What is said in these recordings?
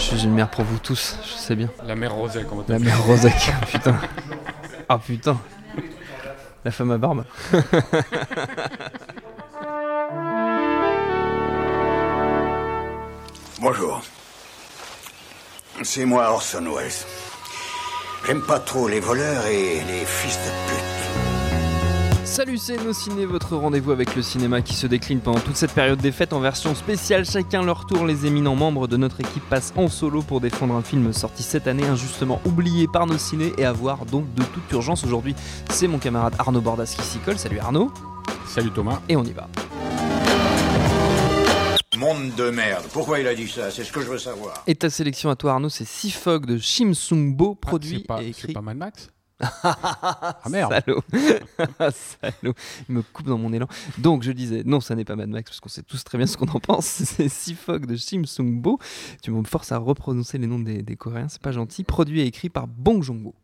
Je suis une mère pour vous tous, je sais bien. La mère Rosette, comment La mère Rosec, putain. Ah putain. La femme à barbe. Bonjour. C'est moi Orson Welles. J'aime pas trop les voleurs et les fils de pute. Salut, c'est Nos Ciné, votre rendez-vous avec le cinéma qui se décline pendant toute cette période des fêtes en version spéciale. Chacun leur tour, les éminents membres de notre équipe passent en solo pour défendre un film sorti cette année, injustement oublié par Nos Ciné et à voir donc de toute urgence aujourd'hui. C'est mon camarade Arnaud Bordas qui s'y colle. Salut Arnaud. Salut Thomas. Et on y va. Monde de merde. Pourquoi il a dit ça? C'est ce que je veux savoir. Et ta sélection à toi Arnaud, c'est Sifog de Shim Sung Bo, Ah, produit c'est pas, et c'est écrit. pas Mad Max? Ah merde. Salaud. Salaud. Il me coupe dans mon élan. Donc je disais, non, ça n'est pas Mad Max, parce qu'on sait tous très bien ce qu'on en pense. C'est Sifog de Shim Sung Bo. Tu me forces à reprononcer les noms des, des Coréens, c'est pas gentil. Produit et écrit par Bong Joon-ho.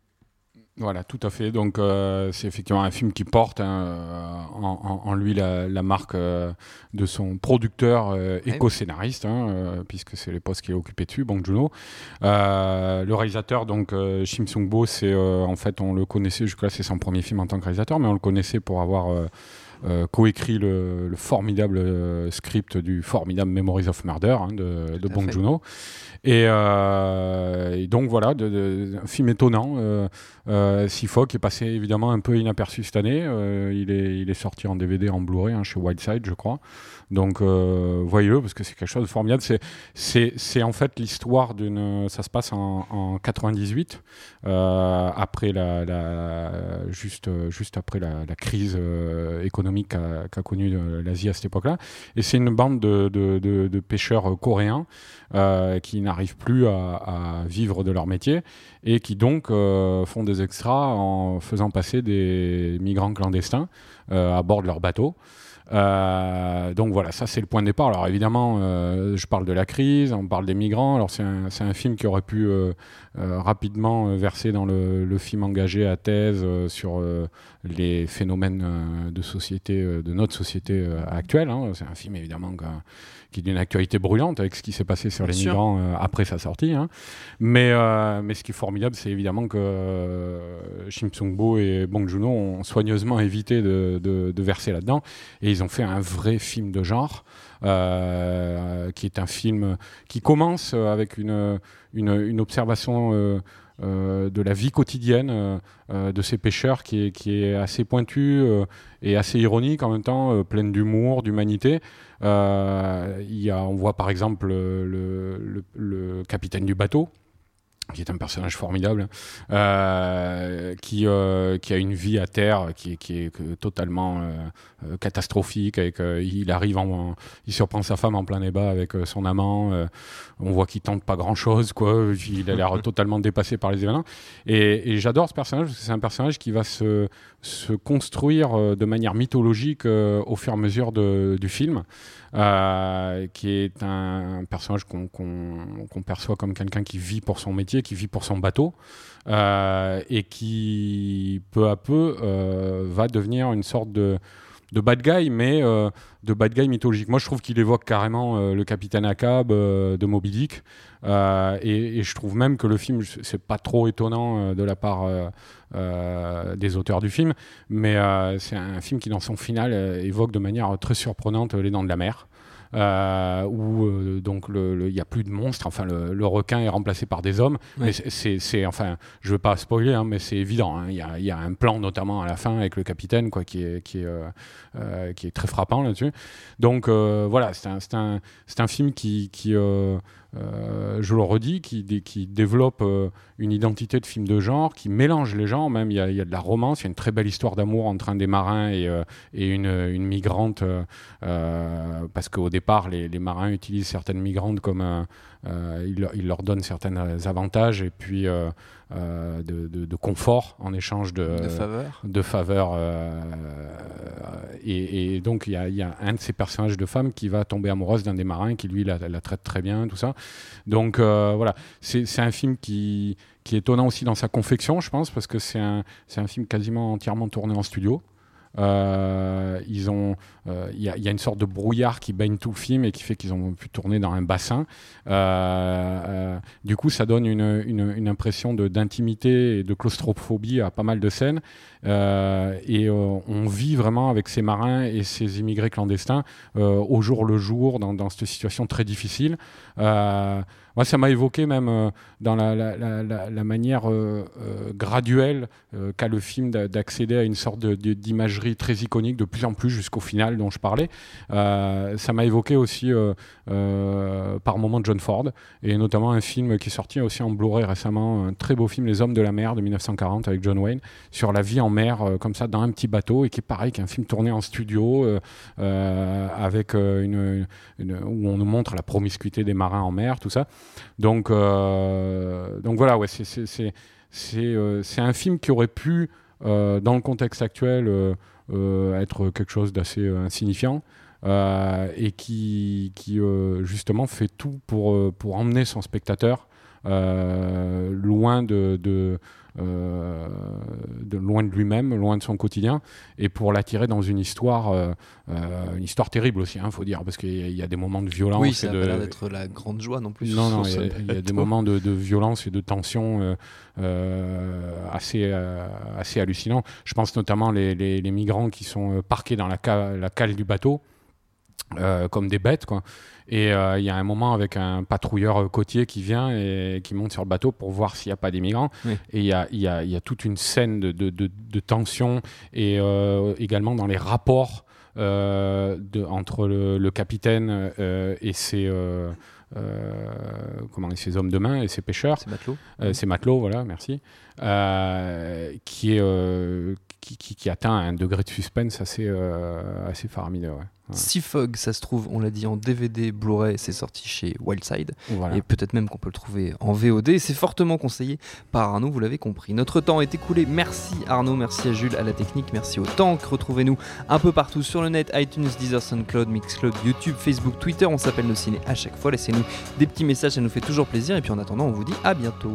Voilà, tout à fait. Donc, euh, c'est effectivement un film qui porte hein, euh, en, en- en lui la, la marque euh, de son producteur euh, et Ouais. co-scénariste, hein, euh, puisque c'est les postes qu'il a occupé dessus, Bong Joon-ho. Euh, le réalisateur, donc euh, Shim Sung-bo, c'est euh, en fait, on le connaissait jusque-là, c'est son premier film en tant que réalisateur, mais on le connaissait pour avoir euh, coécrit le, le formidable euh, script du formidable Memories of Murder hein, de, de Bong fait. Joon-ho. Et, euh, et donc voilà, de- de- un film étonnant. Euh, Sifo qui est passé évidemment un peu inaperçu cette année. Il, est, il est sorti en DVD, en Blu-ray hein, chez Wildside, je crois. Donc voyez-le parce que c'est quelque chose de formidable. C'est, c'est, c'est en fait l'histoire d'une. Ça se passe en, en 98, euh, après la, la- juste, juste après la, la crise euh, qu'a, connue euh, l'Asie à cette époque-là. Et c'est une bande de, pêcheurs euh, coréens euh, qui n'arrivent plus à, vivre de leur métier et qui donc font des extras en faisant passer des migrants clandestins à bord de leur bateau. Euh, donc voilà, ça c'est le point de départ. Alors évidemment, euh, je parle de la crise, on parle des migrants. Alors c'est un, film qui aurait pu euh, rapidement verser dans le, le film engagé à thèse sur les phénomènes de société, de notre société actuelle. hein. C'est un film évidemment qui est d'une actualité brûlante avec ce qui s'est passé sur Bien les sûr. migrants après sa sortie. hein. Mais, mais ce qui est formidable, c'est évidemment que Shim Sung-bo et Bong Joon-ho ont soigneusement évité de, de- de verser là-dedans. Et ils ont fait un vrai film de genre, euh, qui est un film qui commence euh, avec une, une, observation euh, de la vie quotidienne de ces pêcheurs qui est, qui est assez pointue et assez ironique en même temps, pleine d'humour, d'humanité. On voit par exemple le, le- le- le capitaine du bateau, qui est un personnage formidable, euh, qui, euh, qui a une vie à terre qui, est- qui est que- totalement euh, catastrophique. Avec, il arrive, en, en- il surprend sa femme en plein débat avec son amant. on voit qu'il tente pas grand chose, quoi. Il a l'air totalement dépassé par les événements. Et, et j'adore ce personnage parce que c'est un personnage qui va se, se construire de manière mythologique au fur et à mesure de- du film, qui est un, personnage qu'on qu'on perçoit comme quelqu'un qui vit pour son métier, qui vit pour son bateau, euh, et qui peu à peu euh, va devenir une sorte de de bad guy, mais euh, de bad guy mythologique. Moi, je trouve qu'il évoque carrément le capitaine Ahab de Moby Dick, et, et je trouve même que le film, c'est pas trop étonnant de la part des auteurs du film, mais c'est un film qui, dans son final, évoque de manière très surprenante les dents de la mer. Euh, où euh, donc il n'y a plus de monstres, enfin le, le requin est remplacé par des hommes. Ouais. C'est- enfin, je veux pas spoiler, hein, mais c'est évident. hein. Il y, a, il y a un plan notamment à la fin avec le capitaine, quoi, qui est qui est euh, qui est très frappant là-dessus. Donc voilà, c'est un film qui qui euh, je le redis, qui, qui développe euh, une identité de film de genre, qui mélange les genres. Même il y, a, de la romance, il y a une très belle histoire d'amour entre un des marins et, euh, et une, une, migrante, parce qu'au départ, les, les, marins utilisent certaines migrantes comme ils, ils, leur donnent certains avantages et puis de, de, de, confort en échange de, de faveur. De faveur et, donc il y, a, un de ces personnages de femme qui va tomber amoureuse d'un des marins qui lui la, la traite très bien, tout ça. Donc euh, voilà, c'est un film qui, qui est étonnant aussi dans sa confection, je pense, parce que c'est un, un film quasiment entièrement tourné en studio. Euh, ils ont, euh, il y, y, a une sorte de brouillard qui baigne tout le film et qui fait qu'ils ont pu tourner dans un bassin. Euh, du coup, ça donne une, impression d'intimité et de claustrophobie à pas mal de scènes. et on vit vraiment avec ces marins et ces immigrés clandestins au jour le jour dans cette situation très difficile. Moi, ça m'a évoqué même euh, dans la, manière euh, euh, graduelle qu'a le film d'accéder à une sorte d'imagerie très iconique de plus en plus jusqu'au final dont je parlais. ça m'a évoqué aussi par moments John Ford et notamment un film qui est sorti aussi en Blu-ray récemment, un très beau film Les Hommes de la mer de 1940 avec John Wayne sur la vie en mer comme ça dans un petit bateau et qui est pareil qu'un film tourné en studio avec où on nous montre la promiscuité des marins en mer, tout ça. Donc, euh, donc voilà, ouais, c'est euh, un film qui aurait pu, euh, dans le contexte actuel, être quelque chose d'assez insignifiant. et qui, qui justement fait tout pour, pour emmener son spectateur loin de, de, de, loin de lui-même, loin de son quotidien, et pour l'attirer dans une histoire, euh, euh, une histoire terrible aussi, il hein, faut dire, parce qu'il y, a des moments de violence. Oui, ça et de... d'être la grande joie non plus. Non, non, il y, a des moments de, de, violence et de tension assez, assez hallucinants. Je pense notamment les, les, les migrants qui sont parqués dans la, la cale du bateau. Comme des bêtes quoi et euh, il y a un moment avec un patrouilleur euh, côtier qui vient et qui monte sur le bateau pour voir s'il n'y a pas d'immigrants. Et il y a, y, a, y a, toute une scène de, de, de, tension et euh, également dans les rapports de, entre le, le capitaine et ses. comment hommes de main et ces pêcheurs, ces matelots, ces matelots, voilà, merci, qui est qui, qui, qui, atteint un degré de suspense assez assez faramineux. Ouais. Si Fog, ça se trouve, on l'a dit en DVD Blu-ray, c'est sorti chez Wildside. Et peut-être même qu'on peut le trouver en VOD. C'est fortement conseillé par Arnaud, vous l'avez compris. Notre temps est écoulé. Merci Arnaud, merci à Jules, à la technique, merci au Tank. Retrouvez-nous un peu partout sur le net iTunes, Deezer, SoundCloud, Mixcloud, YouTube, Facebook, Twitter. On s'appelle nos ciné à chaque fois. Laissez-nous des petits messages, ça nous fait toujours plaisir. Et puis en attendant, on vous dit à bientôt.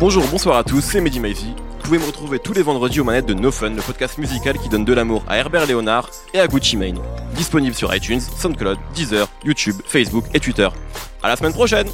Bonjour, bonsoir à tous, c'est Mehdi Maizy pouvez me retrouver tous les vendredis aux manettes de No Fun, le podcast musical qui donne de l'amour à Herbert Léonard et à Gucci Mane. Disponible sur iTunes, SoundCloud, Deezer, YouTube, Facebook et Twitter. À la semaine prochaine